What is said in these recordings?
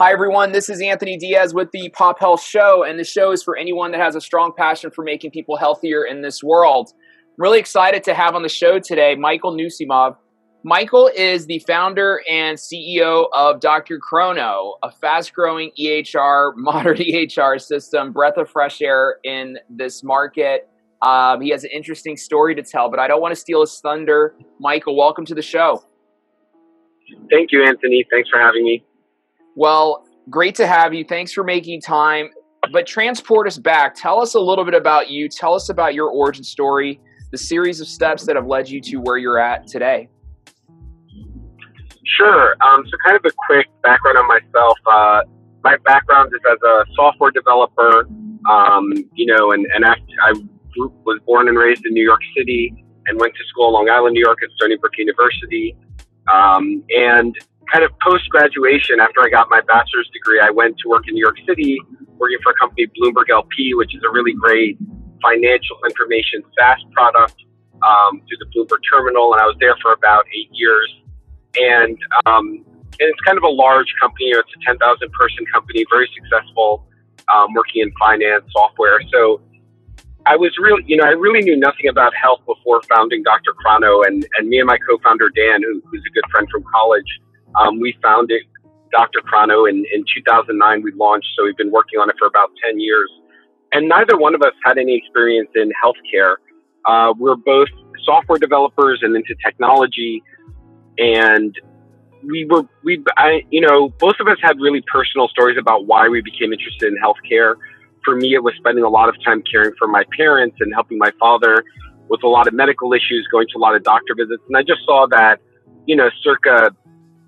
Hi, everyone. This is Anthony Diaz with the Pop Health Show, and the show is for anyone that has a strong passion for making people healthier in this world. I'm really excited to have on the show today Michael Nusimow. Michael is the founder and CEO of Dr. Chrono, a fast growing EHR, modern EHR system, breath of fresh air in this market. Um, he has an interesting story to tell, but I don't want to steal his thunder. Michael, welcome to the show. Thank you, Anthony. Thanks for having me. Well, great to have you. Thanks for making time. But transport us back. Tell us a little bit about you. Tell us about your origin story, the series of steps that have led you to where you're at today. Sure. Um, so, kind of a quick background on myself. Uh, my background is as a software developer. Um, you know, and and I, was born and raised in New York City and went to school in Long Island, New York, at Stony Brook University. Um, and kind of post graduation, after I got my bachelor's degree, I went to work in New York City, working for a company, Bloomberg LP, which is a really great financial information SaaS product um, through the Bloomberg terminal. And I was there for about eight years. And, um, and it's kind of a large company. It's a 10,000 person company, very successful, um, working in finance, software. So I was really, you know, I really knew nothing about health before founding Dr. Chrono. And, and me and my co founder, Dan, who, who's a good friend from college, um, we founded Dr. Chrono in, in 2009. We launched, so we've been working on it for about 10 years. And neither one of us had any experience in healthcare. Uh, we're both software developers and into technology. And we were, we, I, you know, both of us had really personal stories about why we became interested in healthcare. For me, it was spending a lot of time caring for my parents and helping my father with a lot of medical issues, going to a lot of doctor visits. And I just saw that, you know, circa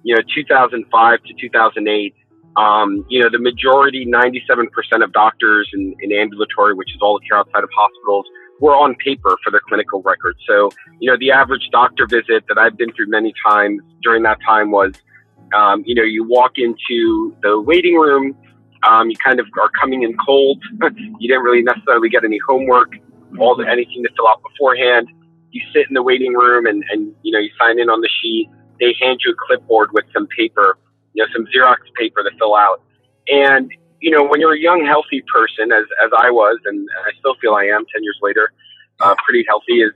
you know, 2005 to 2008, um, you know, the majority, 97% of doctors in, in ambulatory, which is all the care outside of hospitals, were on paper for their clinical records. So, you know, the average doctor visit that I've been through many times during that time was, um, you know, you walk into the waiting room, um, you kind of are coming in cold. you didn't really necessarily get any homework, all the, anything to fill out beforehand. You sit in the waiting room and, and, you know, you sign in on the sheet they hand you a clipboard with some paper, you know, some Xerox paper to fill out. And, you know, when you're a young, healthy person, as, as I was, and I still feel I am 10 years later, uh, pretty healthy, is,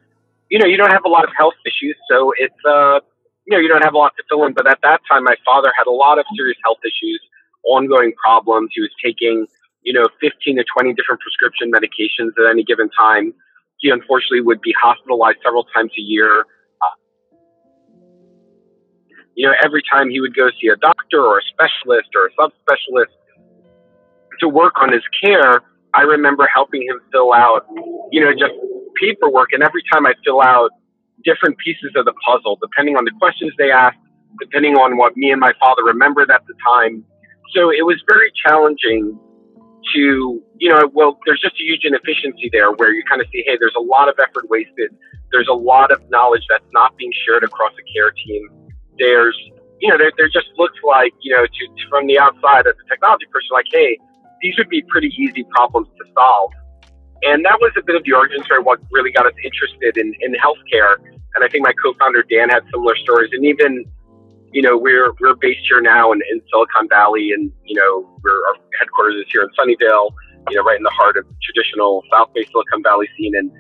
you know, you don't have a lot of health issues. So it's, uh, you know, you don't have a lot to fill in. But at that time, my father had a lot of serious health issues, ongoing problems. He was taking, you know, 15 to 20 different prescription medications at any given time. He unfortunately would be hospitalized several times a year you know, every time he would go see a doctor or a specialist or a subspecialist to work on his care, I remember helping him fill out, you know, just paperwork. And every time I fill out different pieces of the puzzle, depending on the questions they asked, depending on what me and my father remembered at the time. So it was very challenging to, you know, well, there's just a huge inefficiency there where you kind of see, hey, there's a lot of effort wasted. There's a lot of knowledge that's not being shared across a care team there's you know there, just looks like you know to, from the outside as a technology person like hey these would be pretty easy problems to solve. And that was a bit of the origin story what really got us interested in, in healthcare. And i think my co-founder dan had similar stories. And even you know we're we're based here now in, in silicon valley and you know our headquarters is here in sunnyvale you know right in the heart of traditional south bay silicon valley scene. And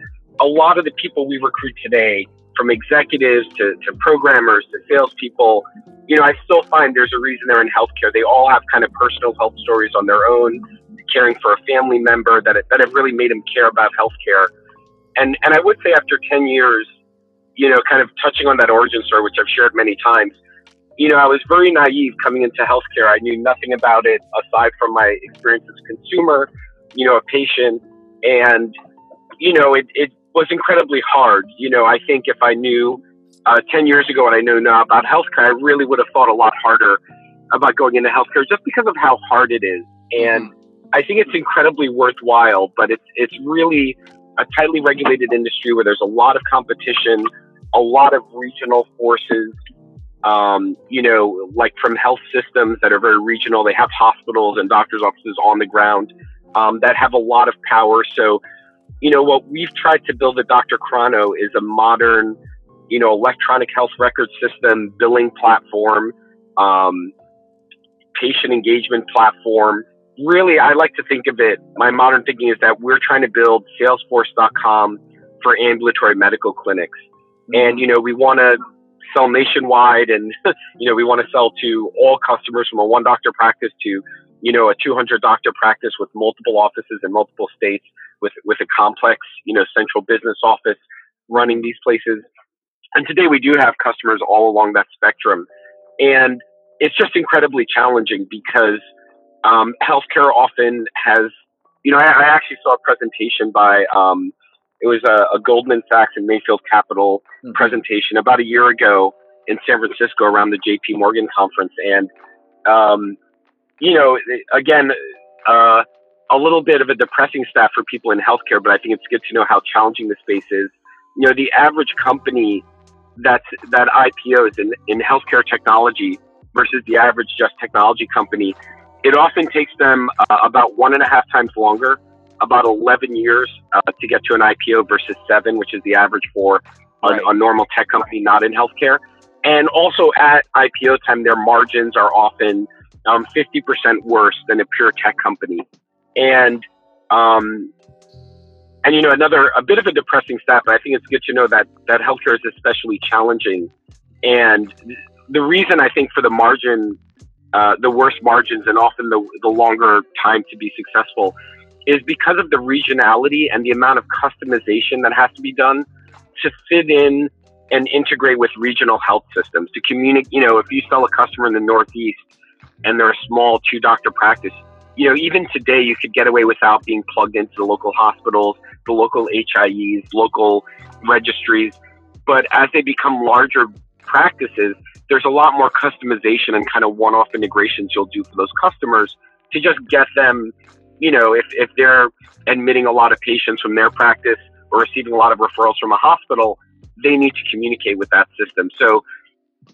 a lot of the people we recruit today from executives to, to programmers to salespeople, you know, I still find there's a reason they're in healthcare. They all have kind of personal health stories on their own, caring for a family member that, that have really made them care about healthcare. And, and I would say after 10 years, you know, kind of touching on that origin story, which I've shared many times, you know, I was very naive coming into healthcare. I knew nothing about it aside from my experience as a consumer, you know, a patient. And, you know, it, it was incredibly hard. You know, I think if I knew uh, 10 years ago what I know now about healthcare, I really would have thought a lot harder about going into healthcare just because of how hard it is. And I think it's incredibly worthwhile, but it's, it's really a tightly regulated industry where there's a lot of competition, a lot of regional forces. Um, you know, like from health systems that are very regional, they have hospitals and doctors' offices on the ground um, that have a lot of power. So you know, what we've tried to build at Dr. Chrono is a modern, you know, electronic health record system, billing platform, um, patient engagement platform. Really, I like to think of it, my modern thinking is that we're trying to build Salesforce.com for ambulatory medical clinics. And, you know, we want to sell nationwide and, you know, we want to sell to all customers from a one doctor practice to, you know, a 200 doctor practice with multiple offices in multiple states with, with a complex, you know, central business office running these places. And today we do have customers all along that spectrum. And it's just incredibly challenging because um, healthcare often has, you know, I, I, actually saw a presentation by, um, it was a, a, Goldman Sachs and Mayfield Capital mm-hmm. presentation about a year ago in San Francisco around the JP Morgan conference. And, um, you know, again, uh, a little bit of a depressing stat for people in healthcare, but I think it's good to know how challenging the space is. You know, the average company that's that IPOs in, in healthcare technology versus the average just technology company, it often takes them uh, about one and a half times longer, about 11 years uh, to get to an IPO versus seven, which is the average for a, a normal tech company not in healthcare. And also at IPO time, their margins are often um, 50% worse than a pure tech company. And um, and you know, another a bit of a depressing stat, but I think it's good to know that that healthcare is especially challenging. And the reason I think for the margin, uh, the worst margins, and often the the longer time to be successful, is because of the regionality and the amount of customization that has to be done to fit in and integrate with regional health systems to communicate. You know, if you sell a customer in the Northeast and they're a small two doctor practice, you know, even today you could get away without being plugged into the local hospitals, the local HIEs, local registries. But as they become larger practices, there's a lot more customization and kind of one-off integrations you'll do for those customers to just get them, you know, if, if they're admitting a lot of patients from their practice or receiving a lot of referrals from a hospital, they need to communicate with that system. So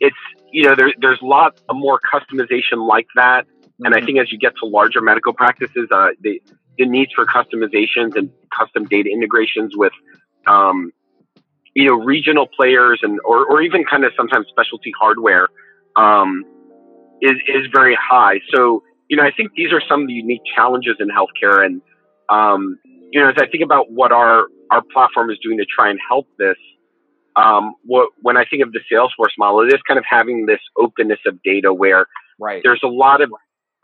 it's, you know, there, there's a lot more customization like that and I mm-hmm. think as you get to larger medical practices, uh, the, the needs for customizations and custom data integrations with, um, you know, regional players and or, or even kind of sometimes specialty hardware um, is is very high. So you know, I think these are some of the unique challenges in healthcare. And um, you know, as I think about what our our platform is doing to try and help this, um, what, when I think of the Salesforce model, it is kind of having this openness of data where right. there's a lot of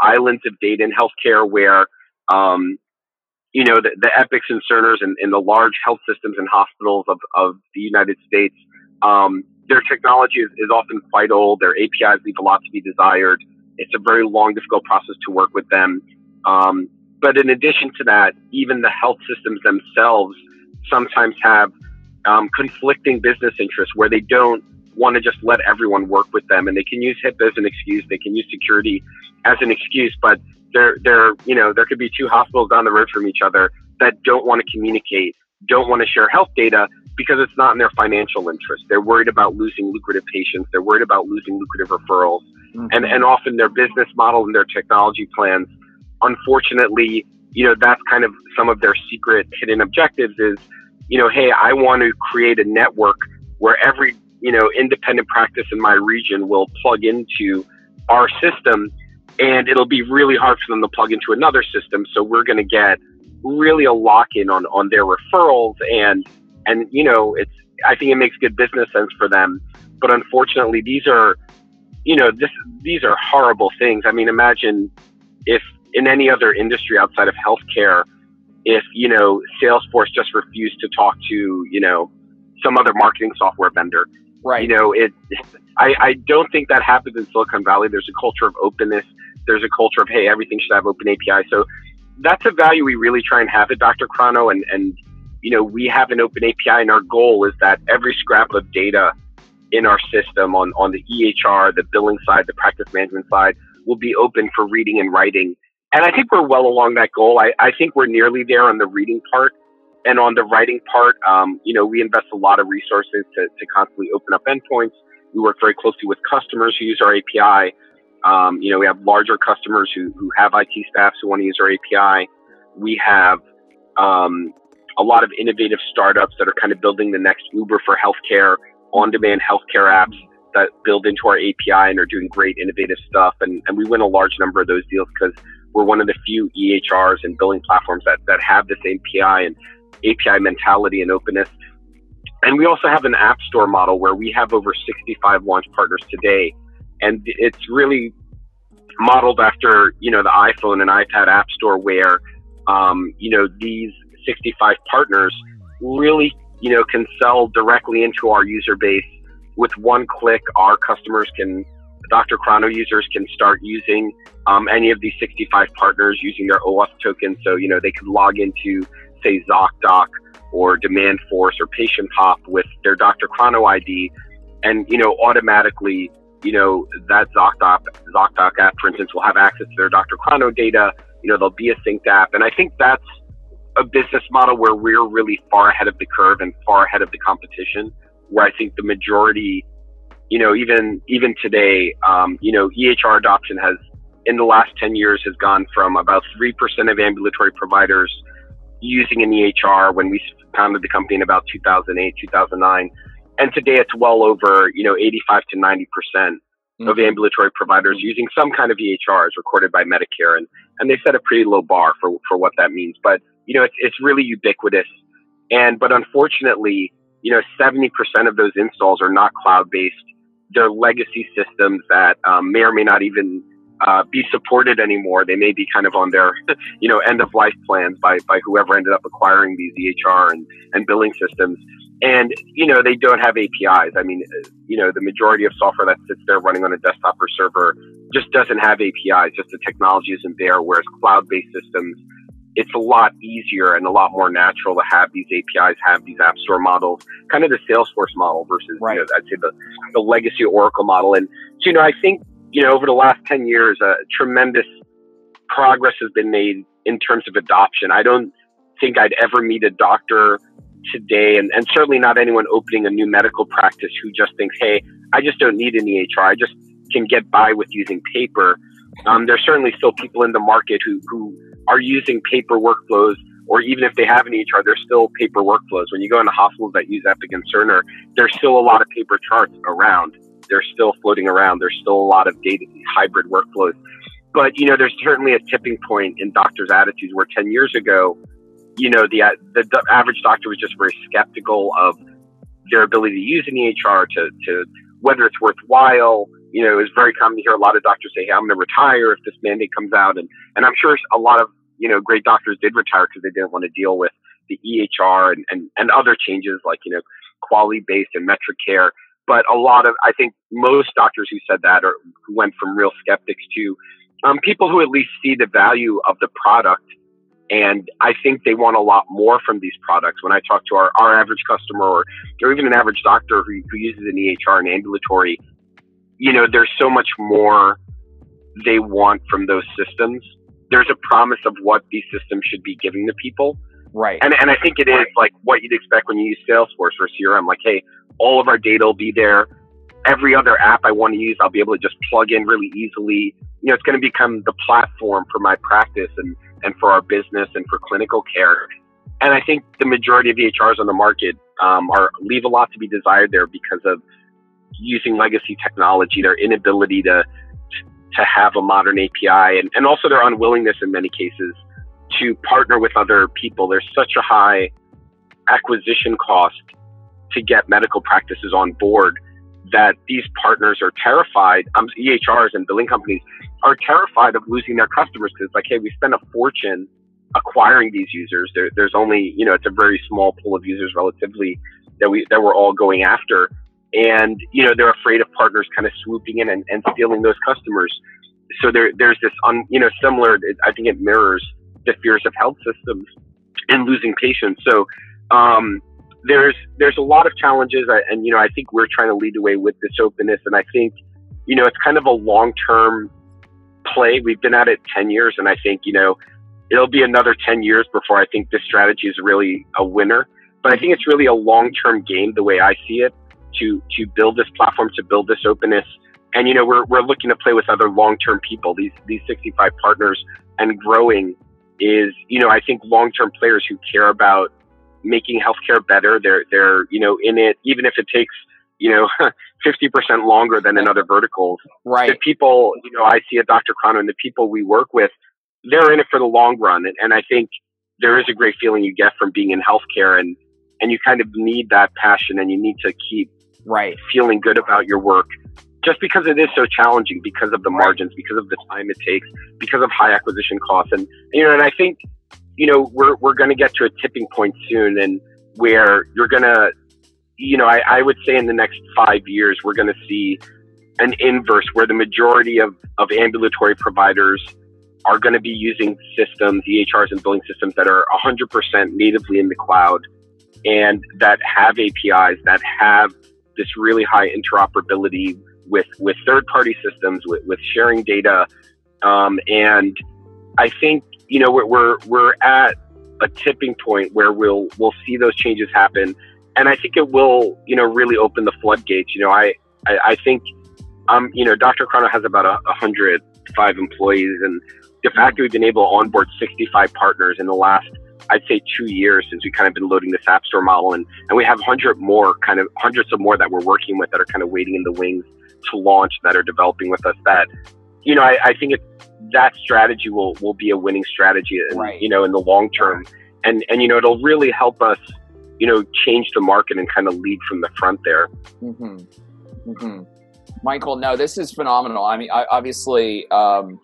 islands of data in healthcare where, um, you know, the, the Epics and Cerners and, and, the large health systems and hospitals of, of the United States, um, their technology is, is often quite old. Their APIs leave a lot to be desired. It's a very long, difficult process to work with them. Um, but in addition to that, even the health systems themselves sometimes have um, conflicting business interests where they don't want to just let everyone work with them, and they can use HIPAA as an excuse. They can use security as an excuse, but there, there, you know, there could be two hospitals down the road from each other that don't want to communicate, don't want to share health data because it's not in their financial interest. They're worried about losing lucrative patients. They're worried about losing lucrative referrals, mm-hmm. and and often their business model and their technology plans. Unfortunately, you know, that's kind of some of their secret hidden objectives. Is you know, hey, I want to create a network where every you know, independent practice in my region will plug into our system and it'll be really hard for them to plug into another system. So we're going to get really a lock in on, on their referrals and, and, you know, it's, I think it makes good business sense for them. But unfortunately, these are, you know, this, these are horrible things. I mean, imagine if in any other industry outside of healthcare, if, you know, Salesforce just refused to talk to, you know, some other marketing software vendor Right. You know, it. I, I don't think that happens in Silicon Valley. There's a culture of openness. There's a culture of hey, everything should have open API. So that's a value we really try and have at Dr. Chrono, and and you know we have an open API, and our goal is that every scrap of data in our system on on the EHR, the billing side, the practice management side, will be open for reading and writing. And I think we're well along that goal. I, I think we're nearly there on the reading part. And on the writing part, um, you know, we invest a lot of resources to, to constantly open up endpoints. We work very closely with customers who use our API. Um, you know, we have larger customers who, who have IT staffs who want to use our API. We have um, a lot of innovative startups that are kind of building the next Uber for healthcare, on demand healthcare apps that build into our API and are doing great innovative stuff. And, and we win a large number of those deals because we're one of the few EHRs and billing platforms that, that have this API and API mentality and openness. And we also have an app store model where we have over 65 launch partners today. And it's really modeled after, you know, the iPhone and iPad app store where, um, you know, these 65 partners really, you know, can sell directly into our user base with one click. Our customers can, Dr. Chrono users can start using um, any of these 65 partners using their OAuth token. So, you know, they can log into, say, ZocDoc or Demandforce or PatientPop with their Dr. Chrono ID and, you know, automatically, you know, that ZocDoc, ZocDoc app, for instance, will have access to their Dr. Chrono data. You know, there'll be a synced app. And I think that's a business model where we're really far ahead of the curve and far ahead of the competition, where I think the majority, you know, even, even today, um, you know, EHR adoption has, in the last 10 years, has gone from about 3% of ambulatory providers using an EHR when we founded the company in about 2008, 2009. And today it's well over, you know, 85 to 90 percent mm-hmm. of ambulatory providers using some kind of EHR as recorded by Medicare. And, and they set a pretty low bar for, for what that means. But, you know, it's, it's really ubiquitous. And, but unfortunately, you know, 70% of those installs are not cloud based. They're legacy systems that um, may or may not even uh, be supported anymore. They may be kind of on their, you know, end of life plans by, by whoever ended up acquiring these EHR and, and billing systems. And, you know, they don't have APIs. I mean, you know, the majority of software that sits there running on a desktop or server just doesn't have APIs. Just the technology isn't there. Whereas cloud based systems, it's a lot easier and a lot more natural to have these APIs, have these app store models, kind of the Salesforce model versus, right. you know, I'd say the, the legacy Oracle model. And so, you know, I think you know, over the last 10 years, uh, tremendous progress has been made in terms of adoption. I don't think I'd ever meet a doctor today, and, and certainly not anyone opening a new medical practice who just thinks, hey, I just don't need an EHR. I just can get by with using paper. Um, there's certainly still people in the market who, who are using paper workflows, or even if they have an EHR, there's still paper workflows. When you go into hospitals that use Epic and Cerner, there's still a lot of paper charts around they're still floating around. There's still a lot of data hybrid workflows. But, you know, there's certainly a tipping point in doctors' attitudes where 10 years ago, you know, the, the, the average doctor was just very skeptical of their ability to use an EHR to, to whether it's worthwhile. You know, it's very common to hear a lot of doctors say, hey, I'm going to retire if this mandate comes out. And, and I'm sure a lot of, you know, great doctors did retire because they didn't want to deal with the EHR and, and, and other changes like, you know, quality based and metric care but a lot of I think most doctors who said that or who went from real skeptics to um, people who at least see the value of the product. And I think they want a lot more from these products. When I talk to our, our average customer or, or even an average doctor who, who uses an EHR and ambulatory, you know, there's so much more they want from those systems. There's a promise of what these systems should be giving the people. Right. And, and I think it is like what you'd expect when you use Salesforce or CRM. Like, hey, all of our data will be there. Every other app I want to use, I'll be able to just plug in really easily. You know, it's going to become the platform for my practice and, and for our business and for clinical care. And I think the majority of EHRs on the market um, are leave a lot to be desired there because of using legacy technology, their inability to to have a modern API, and, and also their unwillingness in many cases to partner with other people. There's such a high acquisition cost to get medical practices on board that these partners are terrified. Um, EHRs and billing companies are terrified of losing their customers because it's like, hey, we spend a fortune acquiring these users. There, there's only, you know, it's a very small pool of users relatively that we that we're all going after, and you know, they're afraid of partners kind of swooping in and, and stealing those customers. So there, there's this, un, you know, similar. I think it mirrors the fears of health systems and losing patients. So um, there's there's a lot of challenges, and you know I think we're trying to lead the way with this openness, and I think you know it's kind of a long term play. We've been at it ten years, and I think you know it'll be another ten years before I think this strategy is really a winner. But I think it's really a long term game, the way I see it, to to build this platform, to build this openness, and you know we're we're looking to play with other long term people. These these 65 partners and growing is you know I think long term players who care about making healthcare better. They're they're you know in it even if it takes you know, 50% longer than in other verticals. Right. The people, you know, I see at Dr. Chrono and the people we work with, they're in it for the long run. And, and I think there is a great feeling you get from being in healthcare and, and you kind of need that passion and you need to keep right feeling good about your work just because it is so challenging because of the margins, because of the time it takes, because of high acquisition costs. And, you know, and I think, you know, we're, we're going to get to a tipping point soon and where you're going to, you know, I, I would say in the next five years, we're going to see an inverse where the majority of, of ambulatory providers are going to be using systems, EHRs and billing systems that are 100% natively in the cloud and that have APIs, that have this really high interoperability with, with third party systems, with, with sharing data. Um, and I think, you know, we're, we're, we're at a tipping point where we'll, we'll see those changes happen and I think it will, you know, really open the floodgates. You know, I, I, I think, um, you know, Dr. Chrono has about a, 105 employees, and de facto we've been able to onboard 65 partners in the last, I'd say, two years since we kind of been loading this app store model, and and we have hundred more, kind of hundreds of more that we're working with that are kind of waiting in the wings to launch that are developing with us. That, you know, I, I think it, that strategy will will be a winning strategy, in, right. you know, in the long term, and and you know, it'll really help us you know, change the market and kind of lead from the front there. Mm-hmm. Mm-hmm. Michael, no, this is phenomenal. I mean, I, obviously, um,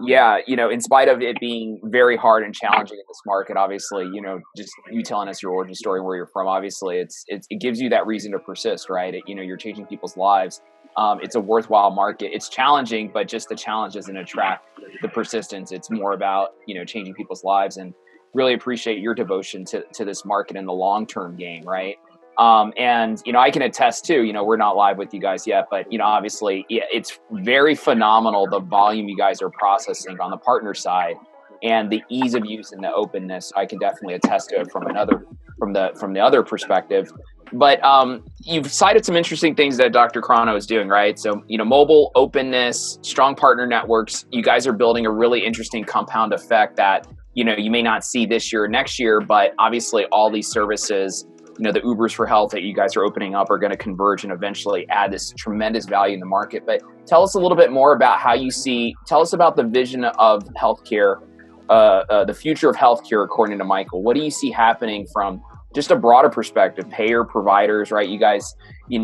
yeah, you know, in spite of it being very hard and challenging in this market, obviously, you know, just you telling us your origin story, where you're from, obviously, it's, it's it gives you that reason to persist, right? It, you know, you're changing people's lives. Um, it's a worthwhile market. It's challenging, but just the challenge doesn't attract the persistence. It's more about you know changing people's lives and really appreciate your devotion to, to this market in the long term game, right? Um, and you know, I can attest too. You know, we're not live with you guys yet, but you know, obviously, it's very phenomenal the volume you guys are processing on the partner side and the ease of use and the openness. I can definitely attest to it from another from the from the other perspective. But um, you've cited some interesting things that Dr. Chrono is doing, right? So, you know, mobile openness, strong partner networks. You guys are building a really interesting compound effect that you know you may not see this year or next year but obviously all these services you know the ubers for health that you guys are opening up are going to converge and eventually add this tremendous value in the market. But tell us a little bit more about how you see tell us about the vision of healthcare uh, uh, the future of healthcare according to michael. What do you see happening from just a broader perspective? Payer providers right? You guys you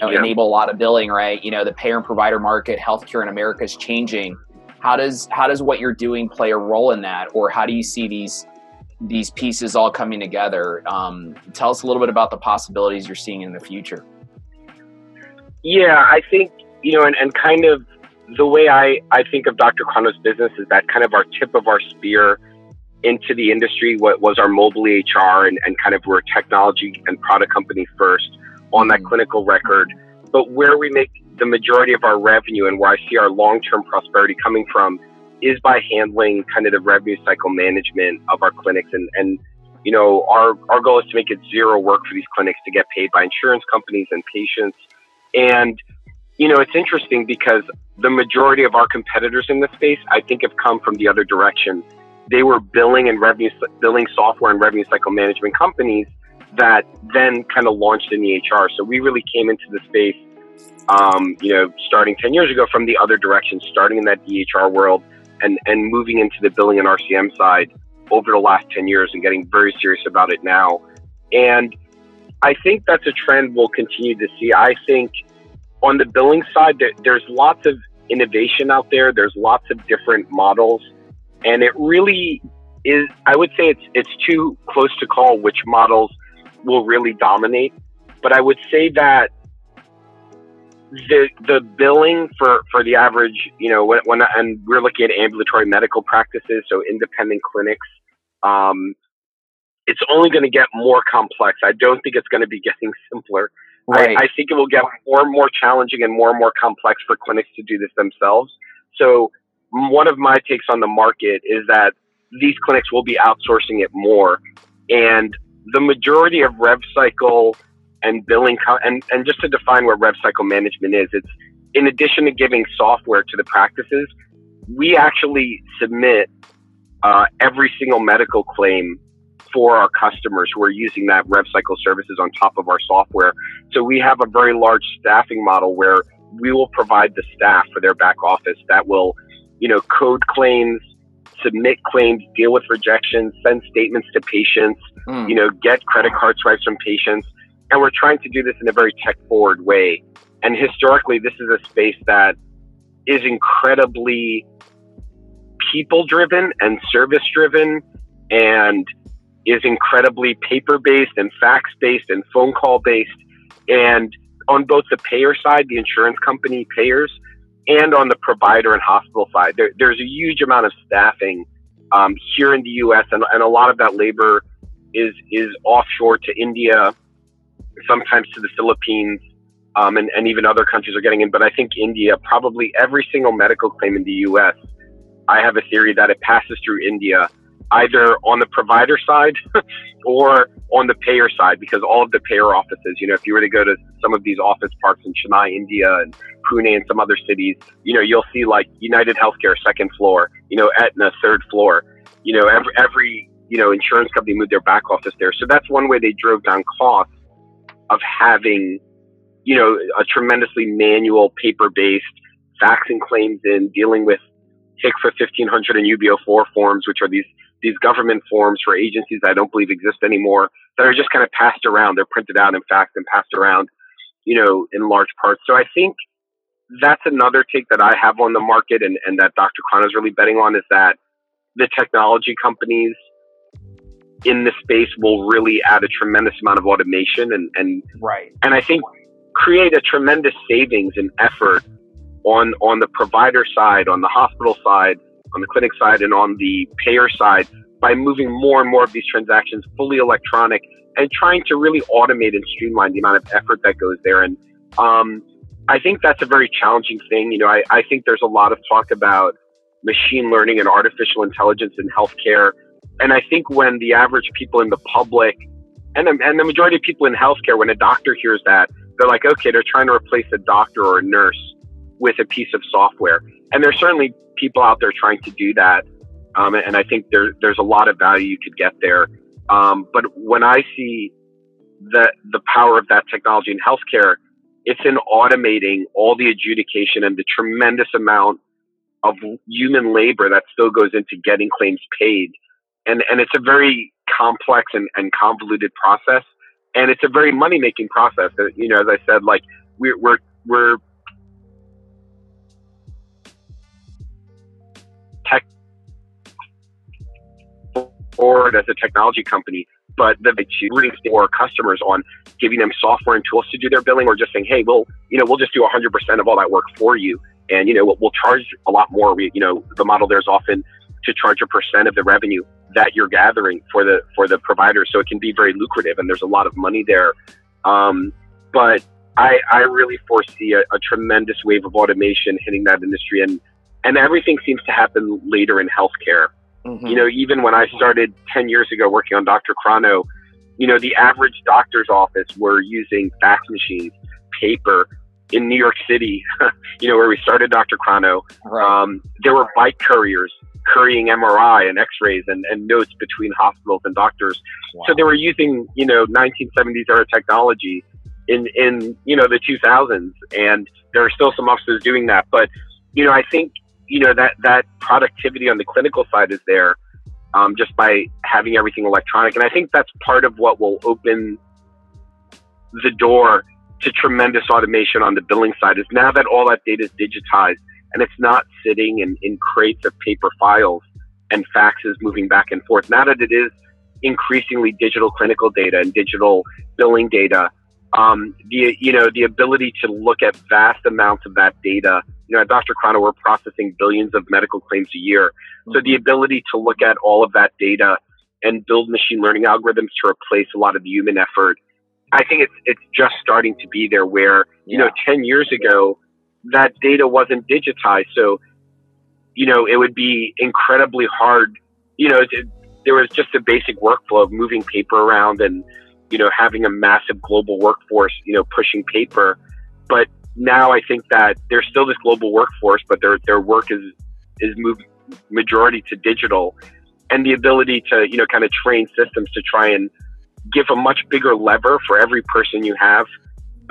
know, yeah. enable a lot of billing right? You know the payer and provider market healthcare in america is changing. How does how does what you're doing play a role in that? Or how do you see these these pieces all coming together. Um, tell us a little bit about the possibilities you're seeing in the future. Yeah i think you know and, and kind of the way I, I think of Dr. Chrono's business is that kind of our tip of our spear into the industry what was our mobile EHR and, and kind of we're a technology and product company first on that mm-hmm. clinical record. But where we make the majority of our revenue and where I see our long term prosperity coming from is by handling kind of the revenue cycle management of our clinics. And, and you know, our, our goal is to make it zero work for these clinics to get paid by insurance companies and patients. And, you know, it's interesting because the majority of our competitors in this space, I think, have come from the other direction. They were billing and revenue, billing software and revenue cycle management companies that then kind of launched in EHR. So we really came into the space um, you know, starting 10 years ago from the other direction, starting in that EHR world and, and moving into the billing and RCM side over the last 10 years and getting very serious about it now. And I think that's a trend we'll continue to see. I think on the billing side, there, there's lots of innovation out there. There's lots of different models, and it really is. I would say it's it's too close to call which models will really dominate. But I would say that the the billing for for the average, you know, when, when and we're looking at ambulatory medical practices, so independent clinics. Um, it's only going to get more complex. I don't think it's going to be getting simpler. Right. I, I think it will get more and more challenging and more and more complex for clinics to do this themselves. So one of my takes on the market is that these clinics will be outsourcing it more, and the majority of rev cycle and billing co- and and just to define what rev cycle management is it's in addition to giving software to the practices we actually submit uh, every single medical claim for our customers who are using that RevCycle services on top of our software. So we have a very large staffing model where we will provide the staff for their back office that will, you know, code claims, submit claims, deal with rejections, send statements to patients, mm. you know, get credit card swipes from patients. And we're trying to do this in a very tech forward way. And historically, this is a space that is incredibly people driven and service driven and is incredibly paper based and fax based and phone call based. And on both the payer side, the insurance company payers, and on the provider and hospital side, there, there's a huge amount of staffing um, here in the U.S. And, and a lot of that labor is is offshore to India, sometimes to the Philippines, um, and, and even other countries are getting in. But I think India, probably every single medical claim in the U.S., I have a theory that it passes through India either on the provider side or on the payer side because all of the payer offices, you know, if you were to go to some of these office parks in Chennai, India and Pune and some other cities, you know, you'll see like United Healthcare second floor, you know, Aetna third floor, you know, every, every, you know, insurance company moved their back office there. So that's one way they drove down costs of having, you know, a tremendously manual paper based faxing claims in dealing with HCFA 1500 and UB-04 forms, which are these these government forms for agencies I don't believe exist anymore that are just kind of passed around. They're printed out and faxed and passed around, you know, in large parts. So I think that's another take that I have on the market and, and that Dr. Chrono is really betting on is that the technology companies in this space will really add a tremendous amount of automation and, and right. And I think create a tremendous savings and effort on on the provider side, on the hospital side, on the clinic side and on the payer side by moving more and more of these transactions fully electronic and trying to really automate and streamline the amount of effort that goes there. And um, I think that's a very challenging thing. You know, I, I think there's a lot of talk about machine learning and artificial intelligence in healthcare. And I think when the average people in the public and, and the majority of people in healthcare, when a doctor hears that, they're like, okay, they're trying to replace a doctor or a nurse with a piece of software. And there's certainly people out there trying to do that. Um, and I think there, there's a lot of value you could get there. Um, but when I see the, the power of that technology in healthcare, it's in automating all the adjudication and the tremendous amount of human labor that still goes into getting claims paid. And, and it's a very complex and, and convoluted process. And it's a very money making process. Uh, you know, as I said, like we're, we're, we're tech forward as a technology company, but the rooting for customers on giving them software and tools to do their billing, or just saying, hey, we'll you know we'll just do 100% of all that work for you, and you know we'll, we'll charge a lot more. We, you know the model there's often to charge a percent of the revenue that you're gathering for the for the provider, so it can be very lucrative, and there's a lot of money there. Um, but I, I really foresee a, a tremendous wave of automation hitting that industry, and and everything seems to happen later in healthcare. Mm-hmm. You know, even when I started 10 years ago working on Dr. Chrono, you know, the average doctor's office were using fax machines, paper. In New York City, you know, where we started Dr. Chrono, right. um, there were bike couriers currying MRI and X-rays and, and notes between hospitals and doctors. Wow. So they were using, you know, 1970s era technology in, in, you know, the 2000s. And there are still some offices doing that. But, you know, I think you know that that productivity on the clinical side is there um, just by having everything electronic, and I think that's part of what will open the door to tremendous automation on the billing side. Is now that all that data is digitized and it's not sitting in, in crates of paper files and faxes moving back and forth. Now that it is increasingly digital clinical data and digital billing data, um, the you know the ability to look at vast amounts of that data you know, at Dr. Chrono, we're processing billions of medical claims a year. So the ability to look at all of that data and build machine learning algorithms to replace a lot of the human effort, I think it's it's just starting to be there. Where you yeah. know, ten years ago, that data wasn't digitized, so you know, it would be incredibly hard. You know, there was just a basic workflow of moving paper around and you know having a massive global workforce, you know, pushing paper, but now I think that there's still this global workforce, but their their work is is moved majority to digital, and the ability to, you know, kind of train systems to try and give a much bigger lever for every person you have,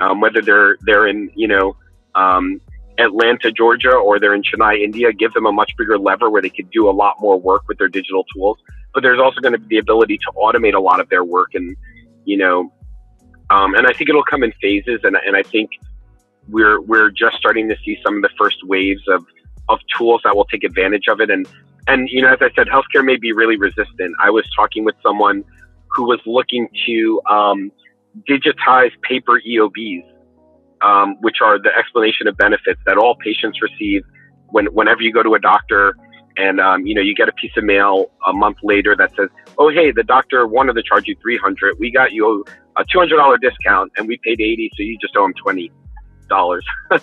um, whether they're they're in, you know, um, Atlanta, Georgia, or they're in Chennai, India, give them a much bigger lever where they could do a lot more work with their digital tools. But there's also going to be the ability to automate a lot of their work, and you know, um, and I think it'll come in phases. And and I think we're we're just starting to see some of the first waves of of tools that will take advantage of it. And and you know, as I said, healthcare may be really resistant. I was talking with someone who was looking to um, digitize paper EOBs um, which are the explanation of benefits that all patients receive when, whenever you go to a doctor and um, you know you get a piece of mail a month later that says oh hey the doctor wanted to charge you 300 we got you a $200 discount and we paid 80 so you just owe him 20 dollars.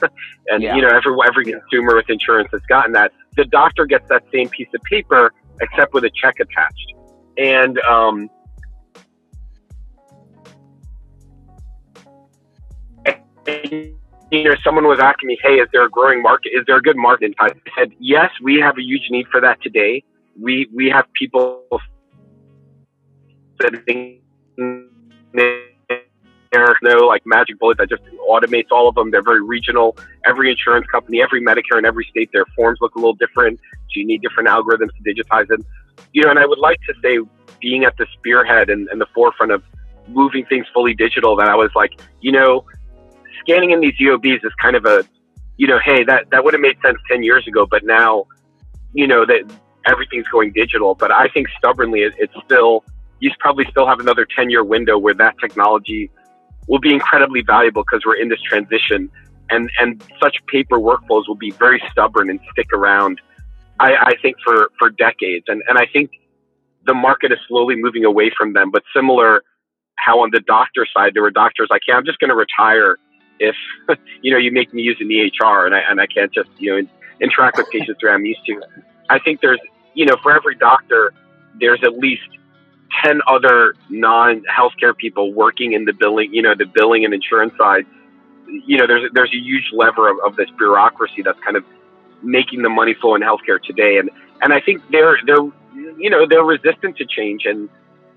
And yeah. you know every every consumer with insurance has gotten that. The doctor gets that same piece of paper except with a check attached. And um, you know, someone was asking me, "Hey, is there a growing market? Is there a good market?" In I said, "Yes, we have a huge need for that today. We we have people sitting there's no like magic bullet that just automates all of them. They're very regional. Every insurance company, every Medicare in every state, their forms look a little different. So you need different algorithms to digitize them. You know, and I would like to say, being at the spearhead and, and the forefront of moving things fully digital, that I was like, you know, scanning in these EOBs is kind of a, you know, hey, that, that would have made sense 10 years ago, but now, you know, that everything's going digital. But I think stubbornly, it, it's still, you probably still have another 10 year window where that technology will be incredibly valuable because we're in this transition and, and such paper workflows will be very stubborn and stick around, I, I think, for, for decades. And, and I think the market is slowly moving away from them, but similar how on the doctor side, there were doctors like, yeah, I'm just going to retire if you know you make me use an EHR and I and I can't just you know interact with patients the way I'm used to. I think there's you know for every doctor there's at least ten other non healthcare people working in the billing you know the billing and insurance side. You know there's there's a huge lever of, of this bureaucracy that's kind of making the money flow in healthcare today and and I think they're they're you know they're resistant to change and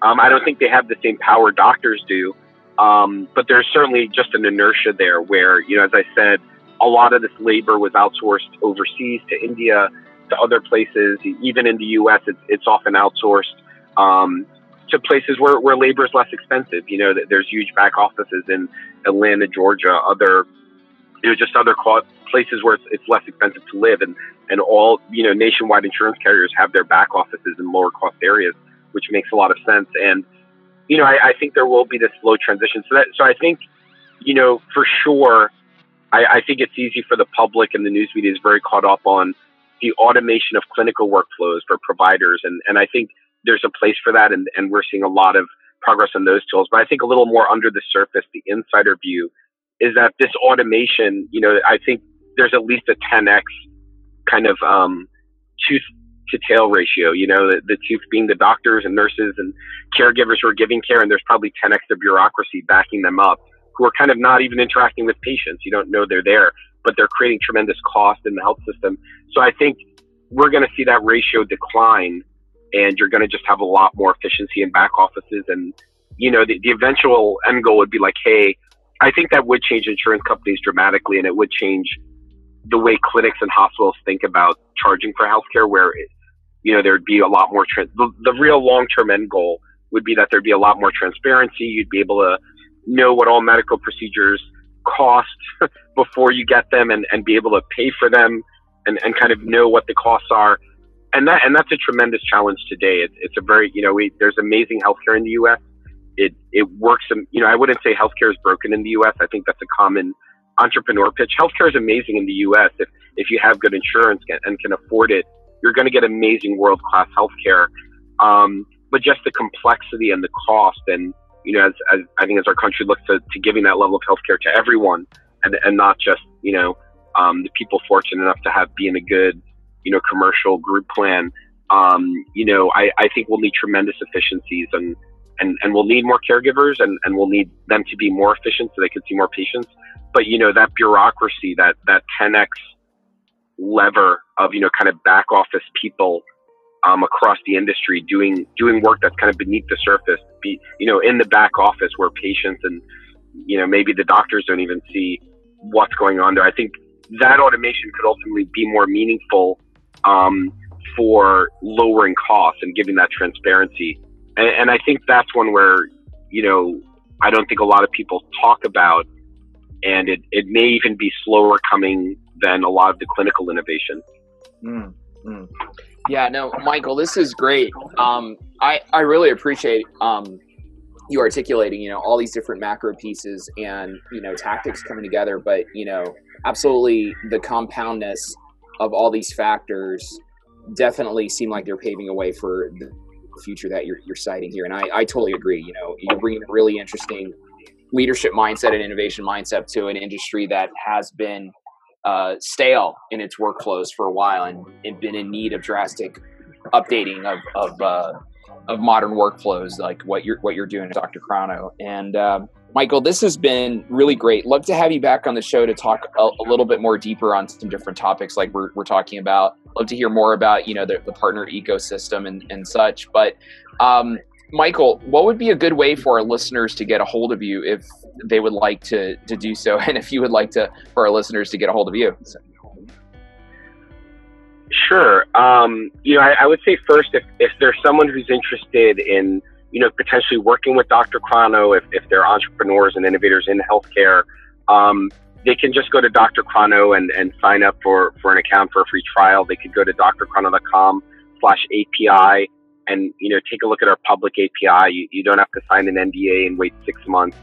um, I don't think they have the same power doctors do. Um, but there's certainly just an inertia there where, you know, as I said, a lot of this labor was outsourced overseas to India, to other places. Even in the U.S., it's, it's often outsourced um, to places where, where labor is less expensive. You know, there's huge back offices in Atlanta, Georgia, other, you know, just other places where it's, it's less expensive to live. And, and all, you know, nationwide insurance carriers have their back offices in lower cost areas, which makes a lot of sense. And, you know, I, I think there will be this slow transition. So that, so I think, you know, for sure, I, I think it's easy for the public and the news media is very caught up on the automation of clinical workflows for providers. And, and I think there's a place for that. And, and we're seeing a lot of progress on those tools. But I think a little more under the surface, the insider view is that this automation, you know, I think there's at least a 10x kind of um, tooth to tail ratio. You know, the, the two being the doctors and nurses and caregivers who are giving care, and there's probably 10 extra bureaucracy backing them up, who are kind of not even interacting with patients. You don't know they're there, but they're creating tremendous cost in the health system. So I think we're going to see that ratio decline, and you're going to just have a lot more efficiency in back offices. And you know, the, the eventual end goal would be like, hey, I think that would change insurance companies dramatically, and it would change the way clinics and hospitals think about charging for healthcare, where you know, there'd be a lot more, trans- the, the real long-term end goal would be that there'd be a lot more transparency. You'd be able to know what all medical procedures cost before you get them and, and be able to pay for them and, and kind of know what the costs are. And that, and that's a tremendous challenge today. It's, it's a very, you know, we, there's amazing healthcare in the U.S. It, it works. And, you know, I wouldn't say healthcare is broken in the U.S. I think that's a common entrepreneur pitch. Healthcare is amazing in the U.S. if, if you have good insurance and can afford it you're going to get amazing world class healthcare. Um, but just the complexity and the cost, and you know, as, as I think as our country looks to, to giving that level of healthcare to everyone, and and not just you know um, the people fortunate enough to have be in a good you know commercial group plan. Um, you know, I, I think we'll need tremendous efficiencies and, and, and we'll need more caregivers and, and we'll need them to be more efficient so they can see more patients. But, you know, that bureaucracy, that, that 10x lever of, you know, kind of back office people um, across the industry doing doing work that's kind of beneath the surface, be you know in the back office where patients and you know maybe the doctors don't even see what's going on there. I think that automation could ultimately be more meaningful um, for lowering costs and giving that transparency. And, and I think that's one where you know I don't think a lot of people talk about, and it, it may even be slower coming than a lot of the clinical innovation. Mm, mm. Yeah, no, Michael, this is great. Um, I I really appreciate um, you articulating, you know, all these different macro pieces and you know tactics coming together. But you know, absolutely, the compoundness of all these factors definitely seem like they're paving a way for the future that you're, you're citing here. And I, I totally agree. You know, you're bringing a really interesting leadership mindset and innovation mindset to an industry that has been uh, stale in its workflows for a while and, and been in need of drastic updating of of, uh, of modern workflows like what you're what you're doing, Dr. Chrono. And um, Michael, this has been really great. Love to have you back on the show to talk a, a, little bit more deeper on some different topics like we're, we're talking about. Love to hear more about you know the, the partner ecosystem and, and such. But um, Michael, what would be a good way for our listeners to get a hold of you if they would like to to do so, and if you would like to for our listeners to get a hold of you? Sure. Um, you know, I, I, would say first, if, if there's someone who's interested in, you know, potentially working with Dr. Chrono, if, if they're entrepreneurs and innovators in healthcare, um, they can just go to Dr. Chrono and, and sign up for, for an account for a free trial. They could go to drchrono.com slash API and you know take a look at our public API. You, you don't have to sign an NDA and wait six months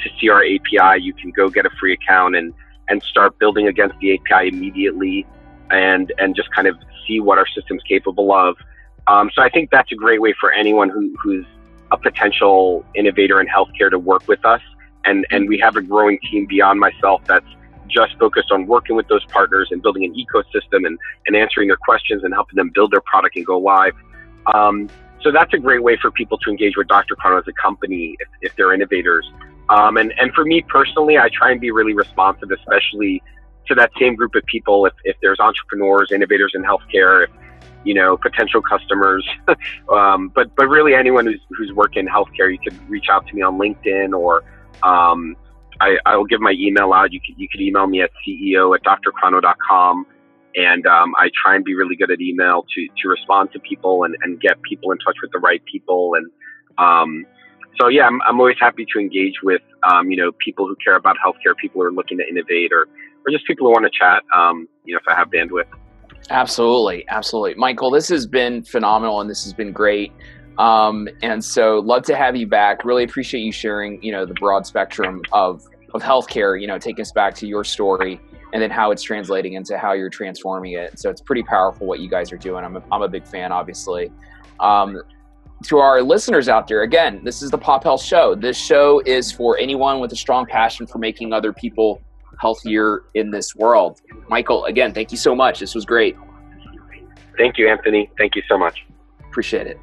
to see our API. You can go get a free account and and start building against the API immediately, and and just kind of see what our system's capable of. Um, so I think that's a great way for anyone who, who's a potential innovator in healthcare to work with us. And and we have a growing team beyond myself that's just focused on working with those partners and building an ecosystem and, and answering their questions and helping them build their product and go live. Um, so that's a great way for people to engage with Dr. Chrono as a company if, if they're innovators. Um, and, and for me personally, I try and be really responsive, especially to that same group of people. If, if there's entrepreneurs, innovators in healthcare, if, you know, potential customers, um, but, but really anyone who's, who's working in healthcare, you could reach out to me on LinkedIn or, um, I, I will give my email out. You could, you could email me at CEO at drchrono.com and um, I try and be really good at email to to respond to people and, and get people in touch with the right people. And um, so yeah I'm, I'm always happy to engage with um, you know people who care about healthcare people who are looking to innovate or or just people who want to chat um, you know if I have bandwidth. Absolutely absolutely. Michael this has been phenomenal and this has been great. Um, and so love to have you back. Really appreciate you sharing you know the broad spectrum of of healthcare you know take us back to your story and then how it's translating into how you're transforming it. So it's pretty powerful what you guys are doing. I'm a, I'm a big fan, obviously. Um, to our listeners out there, again, this is the Pop Health Show. This show is for anyone with a strong passion for making other people healthier in this world. Michael, again, thank you so much. This was great. Thank you, Anthony. Thank you so much. Appreciate it.